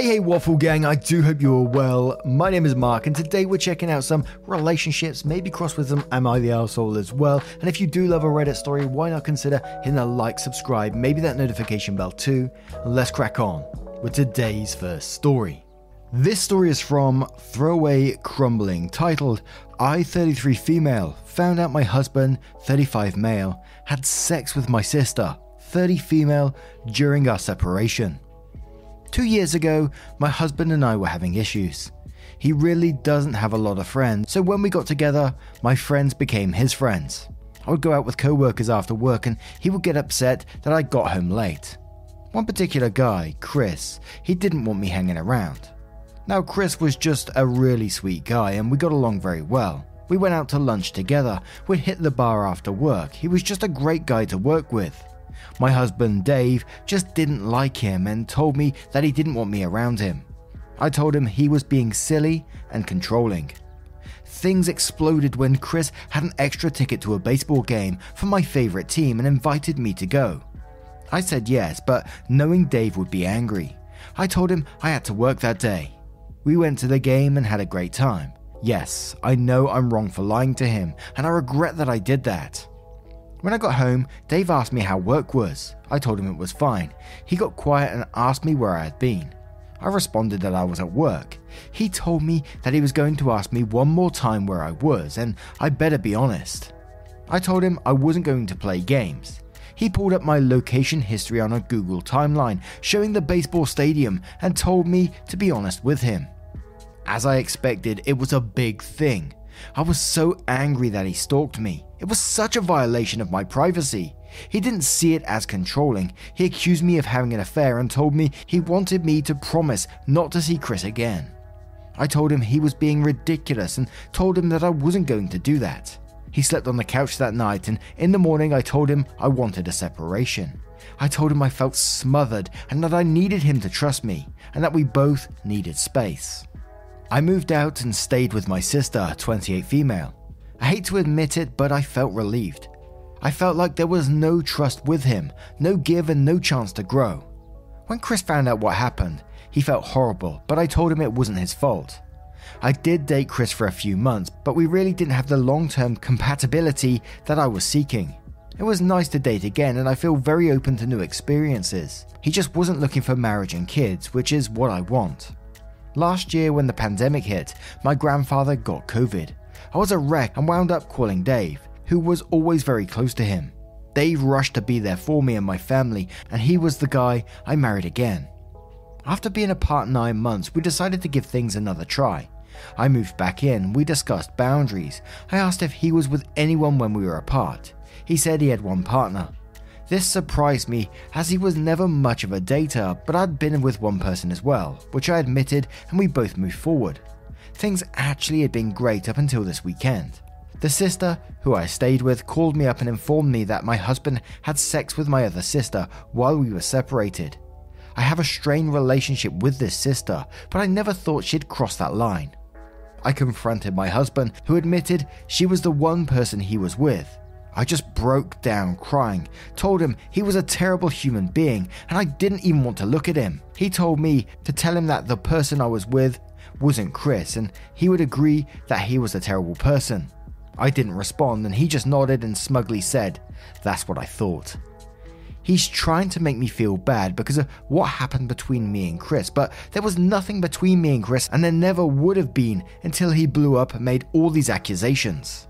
Hey, hey, Waffle Gang, I do hope you are well. My name is Mark, and today we're checking out some relationships, maybe cross with them, Am I the Asshole as well? And if you do love a Reddit story, why not consider hitting a like, subscribe, maybe that notification bell too? And let's crack on with today's first story. This story is from Throwaway Crumbling, titled I 33 female found out my husband, 35 male, had sex with my sister, 30 female, during our separation. Two years ago, my husband and I were having issues. He really doesn't have a lot of friends, so when we got together, my friends became his friends. I would go out with co workers after work and he would get upset that I got home late. One particular guy, Chris, he didn't want me hanging around. Now, Chris was just a really sweet guy and we got along very well. We went out to lunch together, we'd hit the bar after work. He was just a great guy to work with. My husband, Dave, just didn't like him and told me that he didn't want me around him. I told him he was being silly and controlling. Things exploded when Chris had an extra ticket to a baseball game for my favorite team and invited me to go. I said yes, but knowing Dave would be angry. I told him I had to work that day. We went to the game and had a great time. Yes, I know I'm wrong for lying to him, and I regret that I did that. When I got home, Dave asked me how work was. I told him it was fine. He got quiet and asked me where I had been. I responded that I was at work. He told me that he was going to ask me one more time where I was, and I'd better be honest. I told him I wasn't going to play games. He pulled up my location history on a Google timeline showing the baseball stadium and told me to be honest with him. As I expected, it was a big thing. I was so angry that he stalked me. It was such a violation of my privacy. He didn't see it as controlling. He accused me of having an affair and told me he wanted me to promise not to see Chris again. I told him he was being ridiculous and told him that I wasn't going to do that. He slept on the couch that night, and in the morning, I told him I wanted a separation. I told him I felt smothered and that I needed him to trust me, and that we both needed space. I moved out and stayed with my sister, 28 female. I hate to admit it, but I felt relieved. I felt like there was no trust with him, no give, and no chance to grow. When Chris found out what happened, he felt horrible, but I told him it wasn't his fault. I did date Chris for a few months, but we really didn't have the long term compatibility that I was seeking. It was nice to date again, and I feel very open to new experiences. He just wasn't looking for marriage and kids, which is what I want. Last year, when the pandemic hit, my grandfather got COVID. I was a wreck and wound up calling Dave, who was always very close to him. Dave rushed to be there for me and my family, and he was the guy I married again. After being apart nine months, we decided to give things another try. I moved back in, we discussed boundaries. I asked if he was with anyone when we were apart. He said he had one partner. This surprised me as he was never much of a dater, but I'd been with one person as well, which I admitted, and we both moved forward. Things actually had been great up until this weekend. The sister, who I stayed with, called me up and informed me that my husband had sex with my other sister while we were separated. I have a strained relationship with this sister, but I never thought she'd cross that line. I confronted my husband, who admitted she was the one person he was with. I just broke down crying, told him he was a terrible human being, and I didn't even want to look at him. He told me to tell him that the person I was with wasn't Chris, and he would agree that he was a terrible person. I didn't respond, and he just nodded and smugly said, That's what I thought. He's trying to make me feel bad because of what happened between me and Chris, but there was nothing between me and Chris, and there never would have been until he blew up and made all these accusations.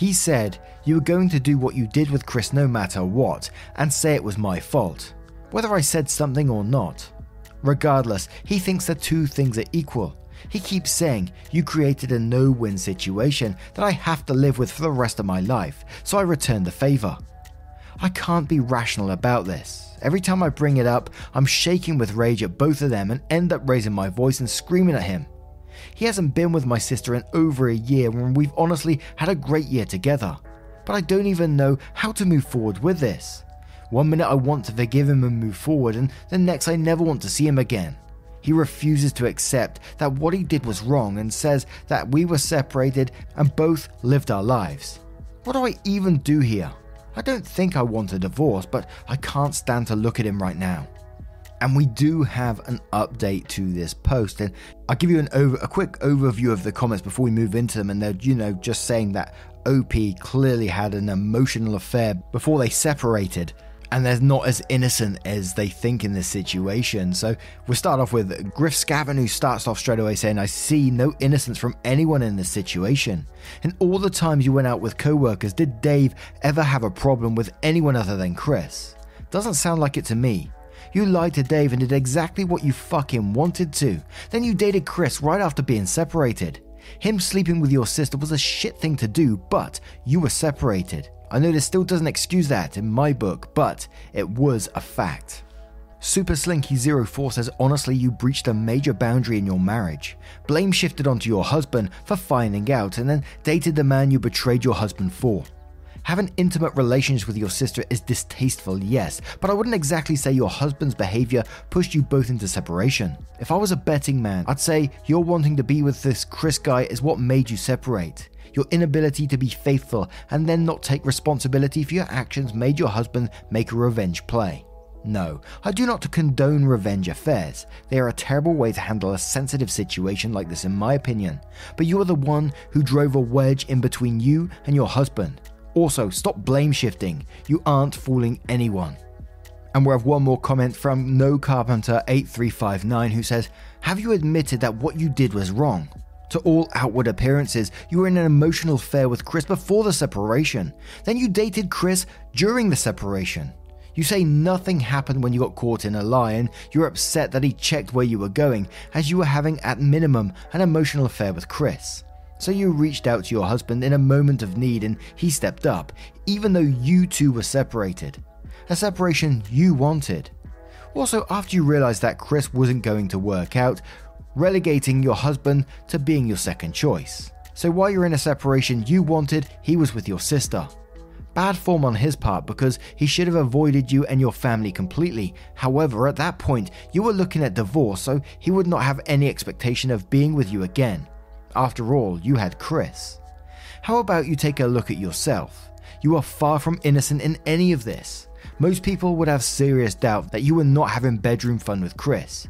He said you were going to do what you did with Chris no matter what, and say it was my fault, whether I said something or not. Regardless, he thinks the two things are equal. He keeps saying, You created a no win situation that I have to live with for the rest of my life, so I return the favour. I can't be rational about this. Every time I bring it up, I'm shaking with rage at both of them and end up raising my voice and screaming at him. He hasn't been with my sister in over a year when we've honestly had a great year together. But I don't even know how to move forward with this. One minute I want to forgive him and move forward, and the next I never want to see him again. He refuses to accept that what he did was wrong and says that we were separated and both lived our lives. What do I even do here? I don't think I want a divorce, but I can't stand to look at him right now. And we do have an update to this post, and I'll give you an over a quick overview of the comments before we move into them. And they're, you know, just saying that OP clearly had an emotional affair before they separated, and they're not as innocent as they think in this situation. So we'll start off with Griff Scaven, who starts off straight away saying, I see no innocence from anyone in this situation. And all the times you went out with co workers, did Dave ever have a problem with anyone other than Chris? Doesn't sound like it to me. You lied to Dave and did exactly what you fucking wanted to. Then you dated Chris right after being separated. Him sleeping with your sister was a shit thing to do, but you were separated. I know this still doesn't excuse that in my book, but it was a fact. Super Slinky04 says honestly, you breached a major boundary in your marriage. Blame shifted onto your husband for finding out and then dated the man you betrayed your husband for. Having intimate relations with your sister is distasteful, yes, but I wouldn't exactly say your husband's behavior pushed you both into separation. If I was a betting man, I'd say your wanting to be with this Chris guy is what made you separate. Your inability to be faithful and then not take responsibility for your actions made your husband make a revenge play. No, I do not condone revenge affairs. They are a terrible way to handle a sensitive situation like this, in my opinion. But you are the one who drove a wedge in between you and your husband. Also, stop blame shifting. You aren't fooling anyone. And we have one more comment from No Carpenter 8359 who says, Have you admitted that what you did was wrong? To all outward appearances, you were in an emotional affair with Chris before the separation. Then you dated Chris during the separation. You say nothing happened when you got caught in a lie, and you're upset that he checked where you were going, as you were having, at minimum, an emotional affair with Chris. So you reached out to your husband in a moment of need and he stepped up, even though you two were separated. A separation you wanted. Also, after you realized that Chris wasn't going to work out, relegating your husband to being your second choice. So while you're in a separation you wanted, he was with your sister. Bad form on his part because he should have avoided you and your family completely. However, at that point, you were looking at divorce, so he would not have any expectation of being with you again. After all, you had Chris. How about you take a look at yourself? You are far from innocent in any of this. Most people would have serious doubt that you were not having bedroom fun with Chris.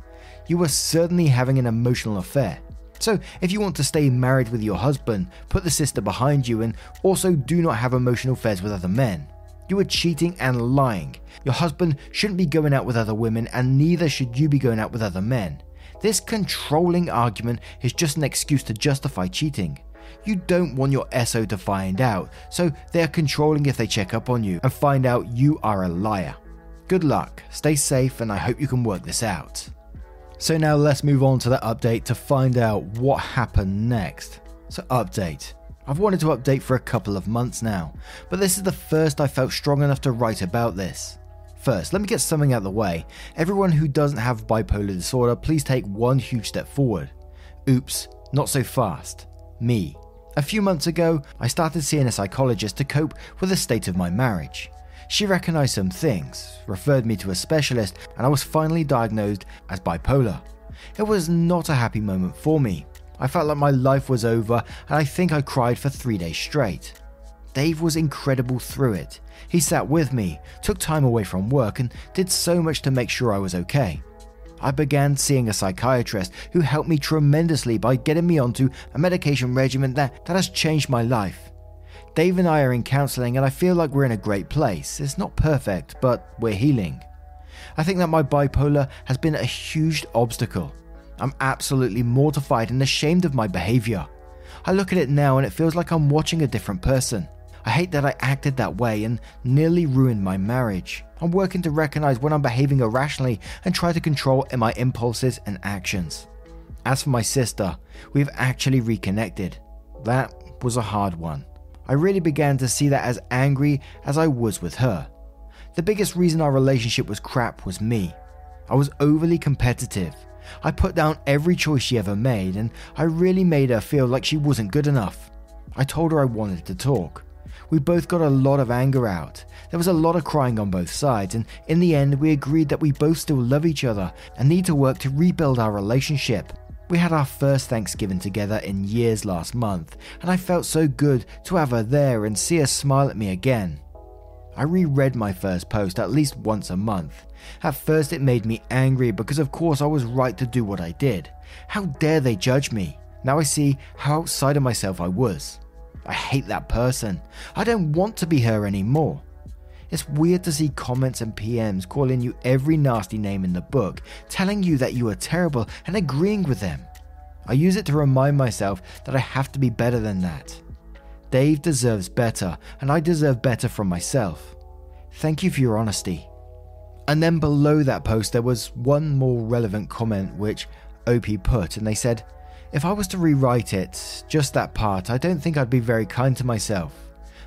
You were certainly having an emotional affair. So, if you want to stay married with your husband, put the sister behind you and also do not have emotional affairs with other men. You are cheating and lying. Your husband shouldn't be going out with other women, and neither should you be going out with other men. This controlling argument is just an excuse to justify cheating. You don't want your SO to find out, so they are controlling if they check up on you and find out you are a liar. Good luck, stay safe, and I hope you can work this out. So, now let's move on to the update to find out what happened next. So, update. I've wanted to update for a couple of months now, but this is the first I felt strong enough to write about this. First, let me get something out of the way. Everyone who doesn't have bipolar disorder, please take one huge step forward. Oops, not so fast. Me. A few months ago, I started seeing a psychologist to cope with the state of my marriage. She recognized some things, referred me to a specialist, and I was finally diagnosed as bipolar. It was not a happy moment for me. I felt like my life was over, and I think I cried for three days straight. Dave was incredible through it. He sat with me, took time away from work, and did so much to make sure I was okay. I began seeing a psychiatrist who helped me tremendously by getting me onto a medication regimen that, that has changed my life. Dave and I are in counseling, and I feel like we're in a great place. It's not perfect, but we're healing. I think that my bipolar has been a huge obstacle. I'm absolutely mortified and ashamed of my behavior. I look at it now and it feels like I'm watching a different person. I hate that I acted that way and nearly ruined my marriage. I'm working to recognize when I'm behaving irrationally and try to control my impulses and actions. As for my sister, we've actually reconnected. That was a hard one. I really began to see that as angry as I was with her. The biggest reason our relationship was crap was me. I was overly competitive. I put down every choice she ever made, and I really made her feel like she wasn't good enough. I told her I wanted to talk. We both got a lot of anger out. There was a lot of crying on both sides, and in the end, we agreed that we both still love each other and need to work to rebuild our relationship. We had our first Thanksgiving together in years last month, and I felt so good to have her there and see her smile at me again. I reread my first post at least once a month. At first, it made me angry because, of course, I was right to do what I did. How dare they judge me? Now I see how outside of myself I was. I hate that person. I don't want to be her anymore. It's weird to see comments and PMs calling you every nasty name in the book, telling you that you are terrible and agreeing with them. I use it to remind myself that I have to be better than that. Dave deserves better, and I deserve better from myself. Thank you for your honesty. And then below that post, there was one more relevant comment which OP put, and they said, If I was to rewrite it, just that part, I don't think I'd be very kind to myself.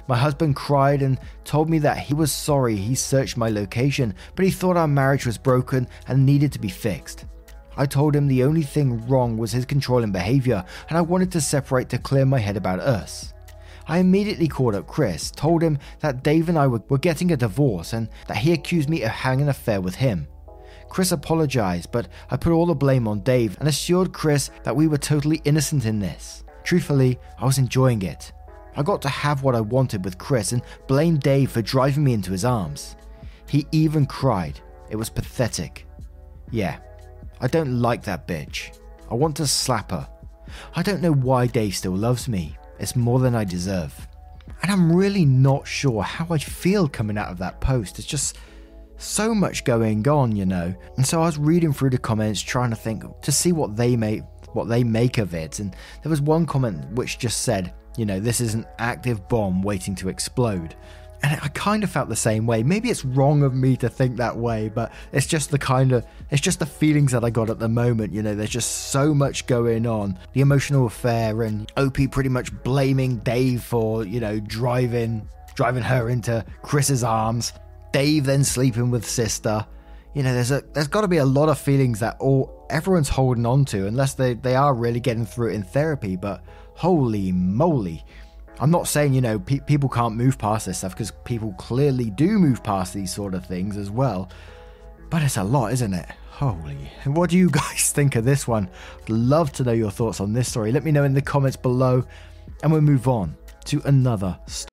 My husband cried and told me that he was sorry he searched my location, but he thought our marriage was broken and needed to be fixed. I told him the only thing wrong was his controlling behavior, and I wanted to separate to clear my head about us. I immediately called up Chris, told him that Dave and I were, getting a divorce and that he accused me of having an affair with him. Chris apologized, but I put all the blame on Dave and assured Chris that we were totally innocent in this. Truthfully, I was enjoying it. I got to have what I wanted with Chris and blamed Dave for driving me into his arms. He even cried. It was pathetic. Yeah, I don't like that bitch. I want to slap her. I don't know why Dave still loves me. It's more than I deserve. And I'm really not sure how I feel coming out of that post. It's just so much going on, you know. And so I was reading through the comments trying to think to see what they make what they make of it. And there was one comment which just said, you know, this is an active bomb waiting to explode. And I kind of felt the same way. Maybe it's wrong of me to think that way, but it's just the kind of it's just the feelings that I got at the moment. You know, there's just so much going on. The emotional affair and OP pretty much blaming Dave for, you know, driving driving her into Chris's arms. Dave then sleeping with sister. You know, there's a there's got to be a lot of feelings that all everyone's holding on to unless they they are really getting through it in therapy, but holy moly I'm not saying, you know, pe- people can't move past this stuff because people clearly do move past these sort of things as well. But it's a lot, isn't it? Holy. What do you guys think of this one? I'd love to know your thoughts on this story. Let me know in the comments below, and we'll move on to another story.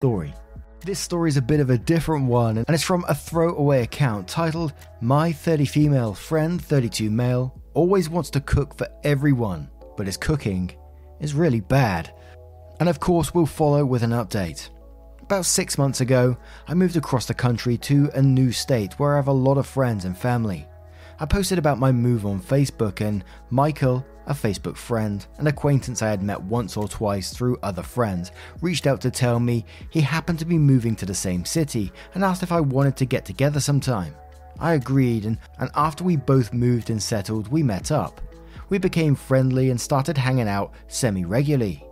Story. This story is a bit of a different one, and it's from a throwaway account titled My 30 Female Friend 32 Male always wants to cook for everyone, but his cooking is really bad. And of course, we'll follow with an update. About six months ago, I moved across the country to a new state where I have a lot of friends and family. I posted about my move on Facebook, and Michael, a Facebook friend, an acquaintance I had met once or twice through other friends, reached out to tell me he happened to be moving to the same city and asked if I wanted to get together sometime. I agreed, and, and after we both moved and settled, we met up. We became friendly and started hanging out semi regularly.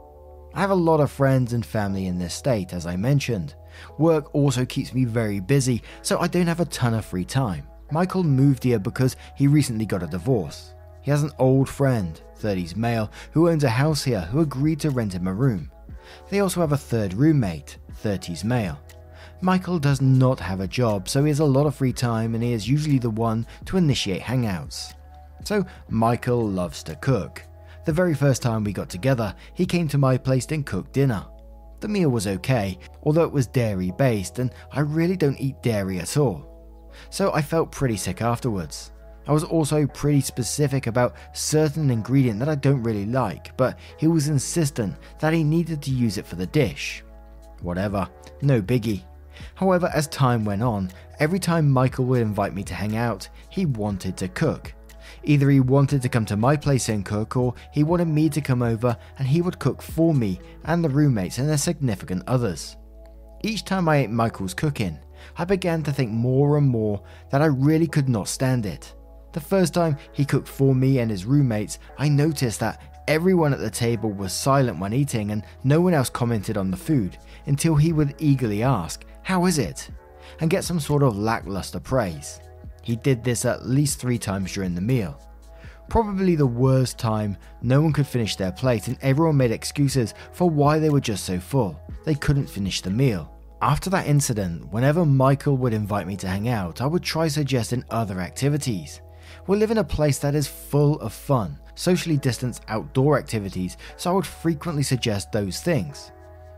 I have a lot of friends and family in this state, as I mentioned. Work also keeps me very busy, so I don't have a ton of free time. Michael moved here because he recently got a divorce. He has an old friend, 30s male, who owns a house here who agreed to rent him a room. They also have a third roommate, 30s male. Michael does not have a job, so he has a lot of free time and he is usually the one to initiate hangouts. So, Michael loves to cook. The very first time we got together, he came to my place and cooked dinner. The meal was okay, although it was dairy based, and I really don't eat dairy at all. So I felt pretty sick afterwards. I was also pretty specific about certain ingredient that I don't really like, but he was insistent that he needed to use it for the dish. Whatever, no biggie. However, as time went on, every time Michael would invite me to hang out, he wanted to cook. Either he wanted to come to my place and cook, or he wanted me to come over and he would cook for me and the roommates and their significant others. Each time I ate Michael's cooking, I began to think more and more that I really could not stand it. The first time he cooked for me and his roommates, I noticed that everyone at the table was silent when eating and no one else commented on the food until he would eagerly ask, How is it? and get some sort of lackluster praise. He did this at least three times during the meal. Probably the worst time, no one could finish their plate and everyone made excuses for why they were just so full. They couldn't finish the meal. After that incident, whenever Michael would invite me to hang out, I would try suggesting other activities. We live in a place that is full of fun, socially distanced outdoor activities, so I would frequently suggest those things.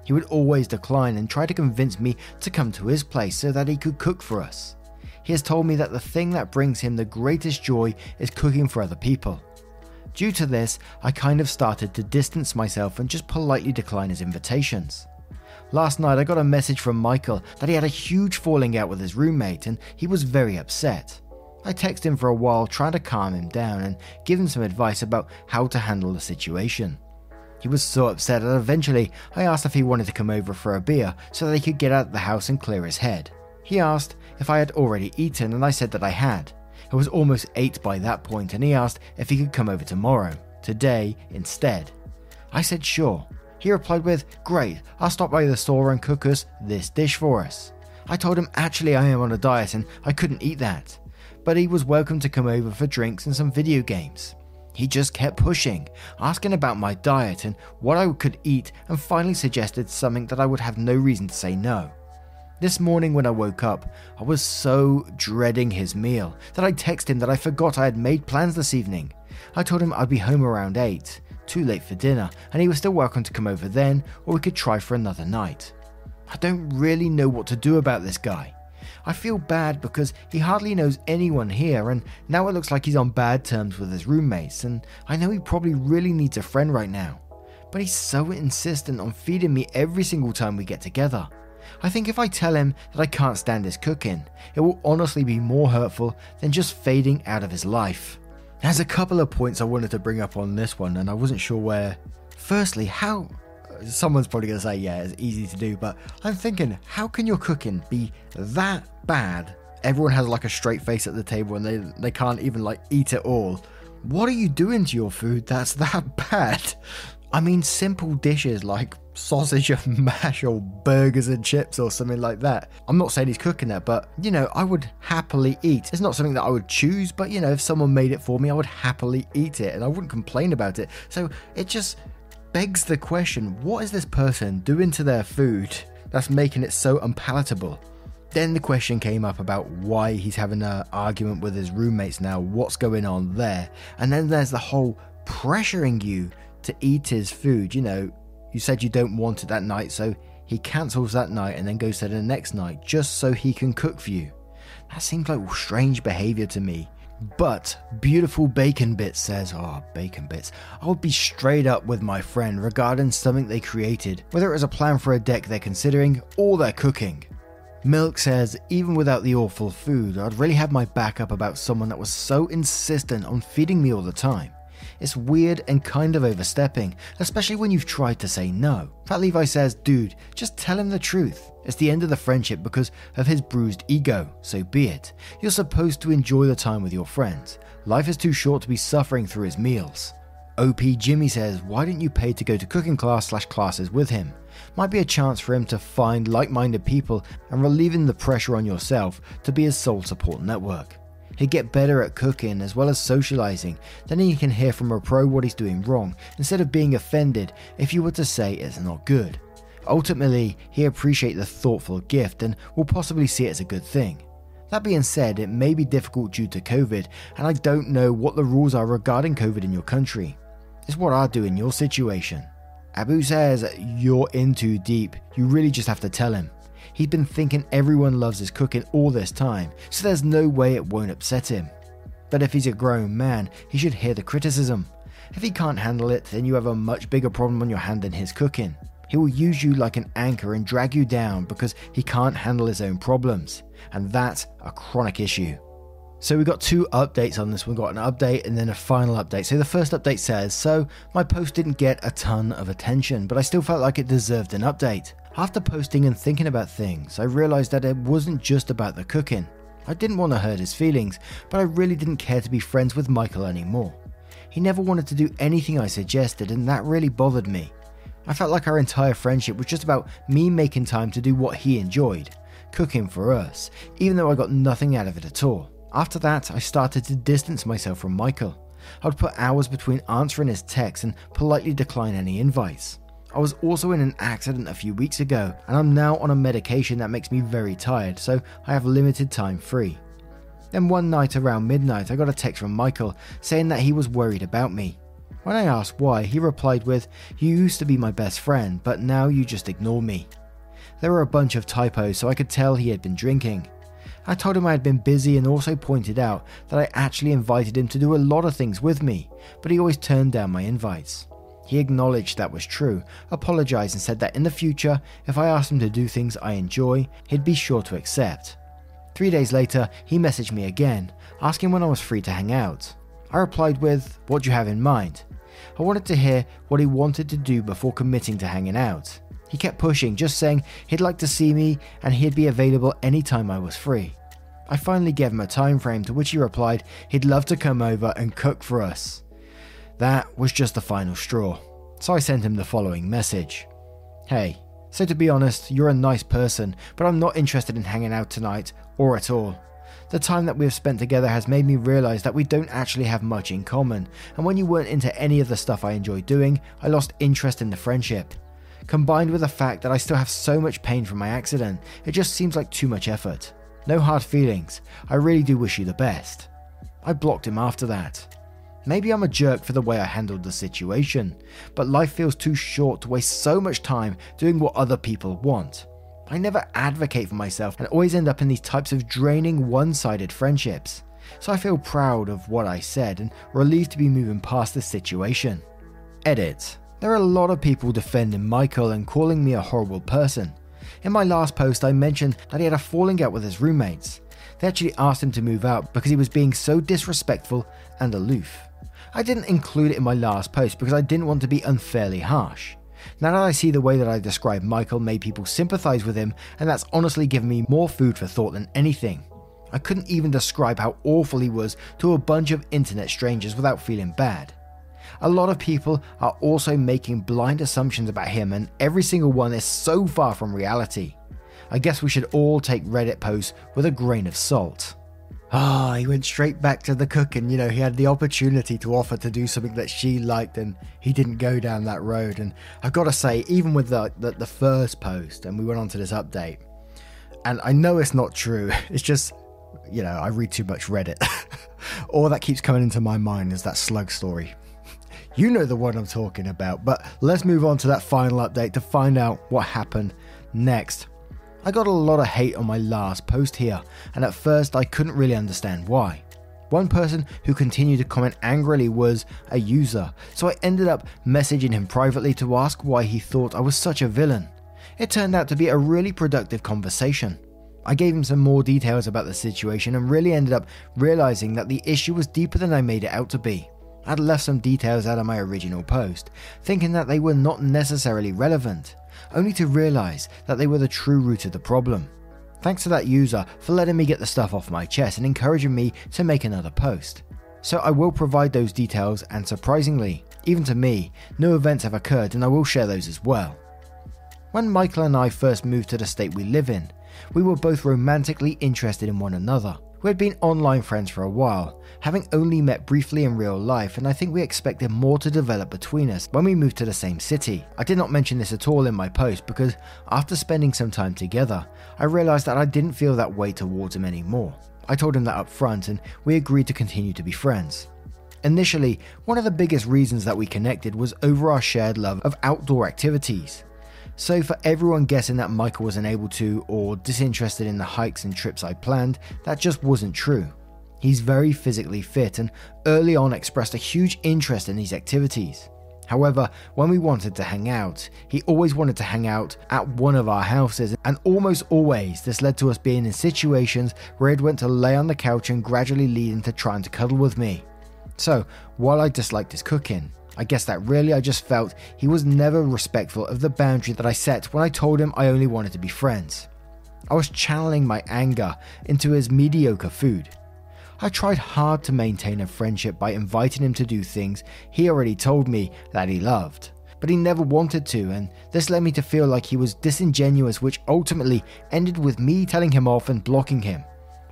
He would always decline and try to convince me to come to his place so that he could cook for us. He has told me that the thing that brings him the greatest joy is cooking for other people. Due to this, I kind of started to distance myself and just politely decline his invitations. Last night, I got a message from Michael that he had a huge falling out with his roommate and he was very upset. I texted him for a while trying to calm him down and give him some advice about how to handle the situation. He was so upset that eventually I asked if he wanted to come over for a beer so that he could get out of the house and clear his head. He asked if I had already eaten and I said that I had. It was almost 8 by that point and he asked if he could come over tomorrow, today instead. I said sure. He replied with, Great, I'll stop by the store and cook us this dish for us. I told him actually I am on a diet and I couldn't eat that but he was welcome to come over for drinks and some video games. He just kept pushing, asking about my diet and what I could eat, and finally suggested something that I would have no reason to say no. This morning, when I woke up, I was so dreading his meal that I texted him that I forgot I had made plans this evening. I told him I'd be home around 8, too late for dinner, and he was still welcome to come over then, or we could try for another night. I don't really know what to do about this guy. I feel bad because he hardly knows anyone here, and now it looks like he's on bad terms with his roommates, and I know he probably really needs a friend right now. But he's so insistent on feeding me every single time we get together. I think if I tell him that I can't stand his cooking, it will honestly be more hurtful than just fading out of his life. There's a couple of points I wanted to bring up on this one, and I wasn't sure where. Firstly, how someone's probably going to say, yeah, it's easy to do, but I'm thinking, how can your cooking be that bad? Everyone has like a straight face at the table and they, they can't even like eat it all. What are you doing to your food that's that bad? I mean, simple dishes like sausage and mash or burgers and chips or something like that. I'm not saying he's cooking that, but you know, I would happily eat. It's not something that I would choose, but you know, if someone made it for me, I would happily eat it and I wouldn't complain about it. So it just begs the question what is this person doing to their food that's making it so unpalatable? Then the question came up about why he's having an argument with his roommates now, what's going on there. And then there's the whole pressuring you to eat his food. You know, you said you don't want it that night, so he cancels that night and then goes to the next night just so he can cook for you. That seems like strange behavior to me. But Beautiful Bacon Bits says, Oh, Bacon Bits. I would be straight up with my friend regarding something they created, whether it was a plan for a deck they're considering or they're cooking. Milk says, even without the awful food, I'd really have my back up about someone that was so insistent on feeding me all the time. It's weird and kind of overstepping, especially when you've tried to say no. Fat Levi says, dude, just tell him the truth. It's the end of the friendship because of his bruised ego, so be it. You're supposed to enjoy the time with your friends. Life is too short to be suffering through his meals. OP Jimmy says, why didn't you pay to go to cooking class slash classes with him? Might be a chance for him to find like minded people and relieving the pressure on yourself to be his sole support network. He'd get better at cooking as well as socializing, then he can hear from a pro what he's doing wrong, instead of being offended if you were to say it's not good. Ultimately, he appreciated the thoughtful gift and will possibly see it as a good thing. That being said, it may be difficult due to COVID, and I don't know what the rules are regarding COVID in your country. It's what I'd do in your situation. Abu says you're in too deep, you really just have to tell him. He'd been thinking everyone loves his cooking all this time, so there's no way it won't upset him. But if he's a grown man, he should hear the criticism. If he can't handle it, then you have a much bigger problem on your hand than his cooking. He will use you like an anchor and drag you down because he can't handle his own problems. And that's a chronic issue. So we got two updates on this. We got an update and then a final update. So the first update says, so my post didn't get a ton of attention, but I still felt like it deserved an update. After posting and thinking about things, I realized that it wasn't just about the cooking. I didn't want to hurt his feelings, but I really didn't care to be friends with Michael anymore. He never wanted to do anything I suggested, and that really bothered me. I felt like our entire friendship was just about me making time to do what he enjoyed cooking for us, even though I got nothing out of it at all. After that, I started to distance myself from Michael. I would put hours between answering his texts and politely decline any invites. I was also in an accident a few weeks ago, and I'm now on a medication that makes me very tired, so I have limited time free. Then one night around midnight, I got a text from Michael saying that he was worried about me. When I asked why, he replied with, You used to be my best friend, but now you just ignore me. There were a bunch of typos, so I could tell he had been drinking. I told him I had been busy and also pointed out that I actually invited him to do a lot of things with me, but he always turned down my invites. He acknowledged that was true, apologized, and said that in the future, if I asked him to do things I enjoy, he'd be sure to accept. Three days later, he messaged me again, asking when I was free to hang out. I replied with, What do you have in mind? I wanted to hear what he wanted to do before committing to hanging out. He kept pushing, just saying he'd like to see me and he'd be available anytime I was free. I finally gave him a time frame to which he replied he'd love to come over and cook for us. That was just the final straw, so I sent him the following message Hey, so to be honest, you're a nice person, but I'm not interested in hanging out tonight or at all. The time that we have spent together has made me realize that we don't actually have much in common, and when you weren't into any of the stuff I enjoy doing, I lost interest in the friendship. Combined with the fact that I still have so much pain from my accident, it just seems like too much effort. No hard feelings, I really do wish you the best. I blocked him after that. Maybe I'm a jerk for the way I handled the situation, but life feels too short to waste so much time doing what other people want. I never advocate for myself and always end up in these types of draining one sided friendships. So I feel proud of what I said and relieved to be moving past this situation. Edit. There are a lot of people defending Michael and calling me a horrible person. In my last post, I mentioned that he had a falling out with his roommates. They actually asked him to move out because he was being so disrespectful and aloof. I didn't include it in my last post because I didn't want to be unfairly harsh. Now that I see the way that I described Michael made people sympathize with him, and that's honestly given me more food for thought than anything. I couldn't even describe how awful he was to a bunch of internet strangers without feeling bad. A lot of people are also making blind assumptions about him, and every single one is so far from reality. I guess we should all take Reddit posts with a grain of salt. Ah, he went straight back to the cooking. You know, he had the opportunity to offer to do something that she liked, and he didn't go down that road. And I've got to say, even with the, the, the first post, and we went on to this update, and I know it's not true. It's just, you know, I read too much Reddit. All that keeps coming into my mind is that slug story. You know the one I'm talking about. But let's move on to that final update to find out what happened next. I got a lot of hate on my last post here, and at first I couldn't really understand why. One person who continued to comment angrily was a user, so I ended up messaging him privately to ask why he thought I was such a villain. It turned out to be a really productive conversation. I gave him some more details about the situation and really ended up realizing that the issue was deeper than I made it out to be. I'd left some details out of my original post, thinking that they were not necessarily relevant, only to realize that they were the true root of the problem. Thanks to that user for letting me get the stuff off my chest and encouraging me to make another post. So I will provide those details, and surprisingly, even to me, no events have occurred and I will share those as well. When Michael and I first moved to the state we live in, we were both romantically interested in one another, We had been online friends for a while, having only met briefly in real life, and I think we expected more to develop between us when we moved to the same city. I did not mention this at all in my post because after spending some time together, I realised that I didn't feel that way towards him anymore. I told him that up front, and we agreed to continue to be friends. Initially, one of the biggest reasons that we connected was over our shared love of outdoor activities. So, for everyone guessing that Michael was unable to or disinterested in the hikes and trips I planned, that just wasn't true. He's very physically fit and early on expressed a huge interest in these activities. However, when we wanted to hang out, he always wanted to hang out at one of our houses, and almost always this led to us being in situations where he'd went to lay on the couch and gradually lead into trying to cuddle with me. So, while I disliked his cooking, I guess that really I just felt he was never respectful of the boundary that I set when I told him I only wanted to be friends. I was channeling my anger into his mediocre food. I tried hard to maintain a friendship by inviting him to do things he already told me that he loved, but he never wanted to, and this led me to feel like he was disingenuous, which ultimately ended with me telling him off and blocking him.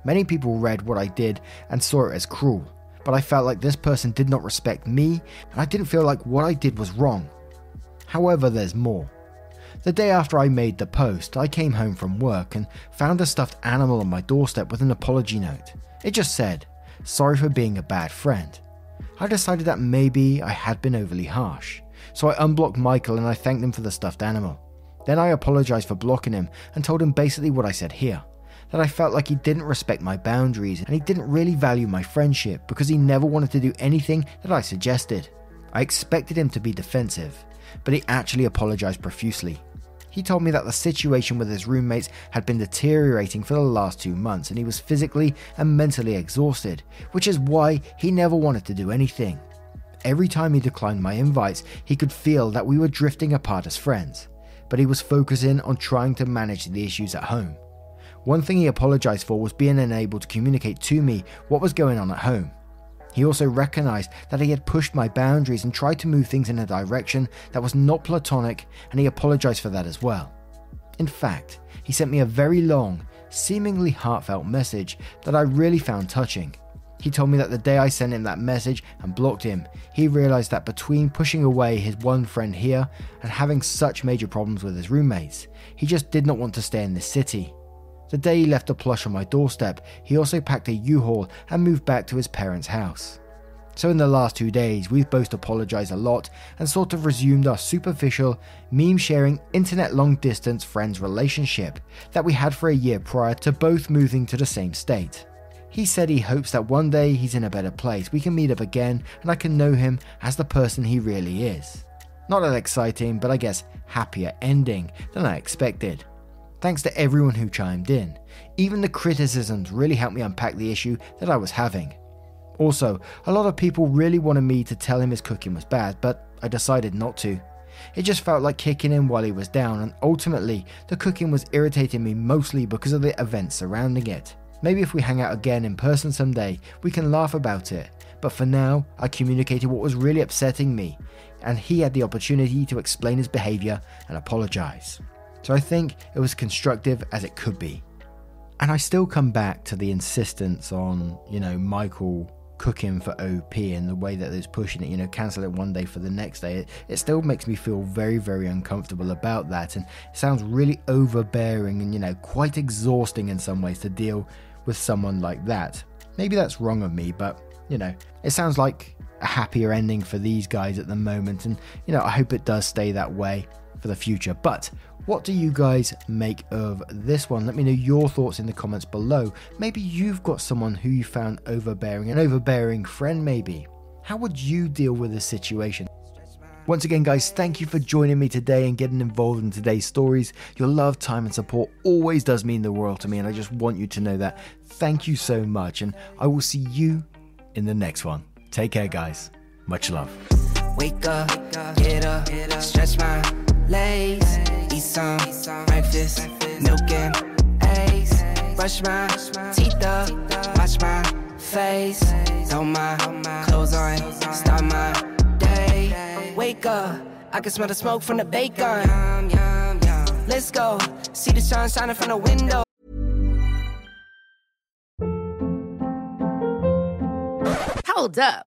Many people read what I did and saw it as cruel but I felt like this person did not respect me, and I didn't feel like what I did was wrong. However, there's more. The day after I made the post, I came home from work and found a stuffed animal on my doorstep with an apology note. It just said, Sorry for being a bad friend. I decided that maybe I had been overly harsh, so I unblocked Michael and I thanked him for the stuffed animal. Then I apologized for blocking him and told him basically what I said here that I felt like he didn't respect my boundaries and he didn't really value my friendship because he never wanted to do anything that I suggested. I expected him to be defensive, but he actually apologized profusely. He told me that the situation with his roommates had been deteriorating for the last two months and he was physically and mentally exhausted, which is why he never wanted to do anything. Every time he declined my invites, he could feel that we were drifting apart as friends, but he was focusing on trying to manage the issues at home. One thing he apologised for was being unable to communicate to me what was going on at home. He also recognised that he had pushed my boundaries and tried to move things in a direction that was not platonic, and he apologised for that as well. In fact, he sent me a very long, seemingly heartfelt message that I really found touching. He told me that the day I sent him that message and blocked him, he realised that between pushing away his one friend here and having such major problems with his roommates, he just did not want to stay in this city. The day he left a plush on my doorstep, he also packed a U-Haul and moved back to his parents' house. So in the last two days, we've both apologized a lot and sort of resumed our superficial, meme sharing, internet long distance friends relationship that we had for a year prior to both moving to the same state. He said he hopes that one day he's in a better place, we can meet up again, and I can know him as the person he really is. Not an exciting, but I guess happier ending than I expected. Thanks to everyone who chimed in. Even the criticisms really helped me unpack the issue that I was having. Also, a lot of people really wanted me to tell him his cooking was bad, but I decided not to. It just felt like kicking him while he was down, and ultimately, the cooking was irritating me mostly because of the events surrounding it. Maybe if we hang out again in person someday, we can laugh about it. But for now, I communicated what was really upsetting me, and he had the opportunity to explain his behaviour and apologise. So I think it was constructive as it could be. And I still come back to the insistence on, you know, Michael cooking for OP and the way that it's pushing it, you know, cancel it one day for the next day. It, it still makes me feel very, very uncomfortable about that. And it sounds really overbearing and, you know, quite exhausting in some ways to deal with someone like that. Maybe that's wrong of me, but, you know, it sounds like a happier ending for these guys at the moment. And, you know, I hope it does stay that way for the future. But what do you guys make of this one? Let me know your thoughts in the comments below. Maybe you've got someone who you found overbearing, an overbearing friend, maybe. How would you deal with this situation? Once again, guys, thank you for joining me today and getting involved in today's stories. Your love, time, and support always does mean the world to me, and I just want you to know that. Thank you so much, and I will see you in the next one. Take care, guys. Much love. Wake up, get up, stretch my legs Eat some breakfast, milk and eggs. Brush my teeth up, wash my face. Throw my clothes on, start my day. Wake up, I can smell the smoke from the bacon. Let's go, see the sun shining from the window. Hold up.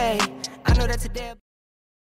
Okay, I know that today.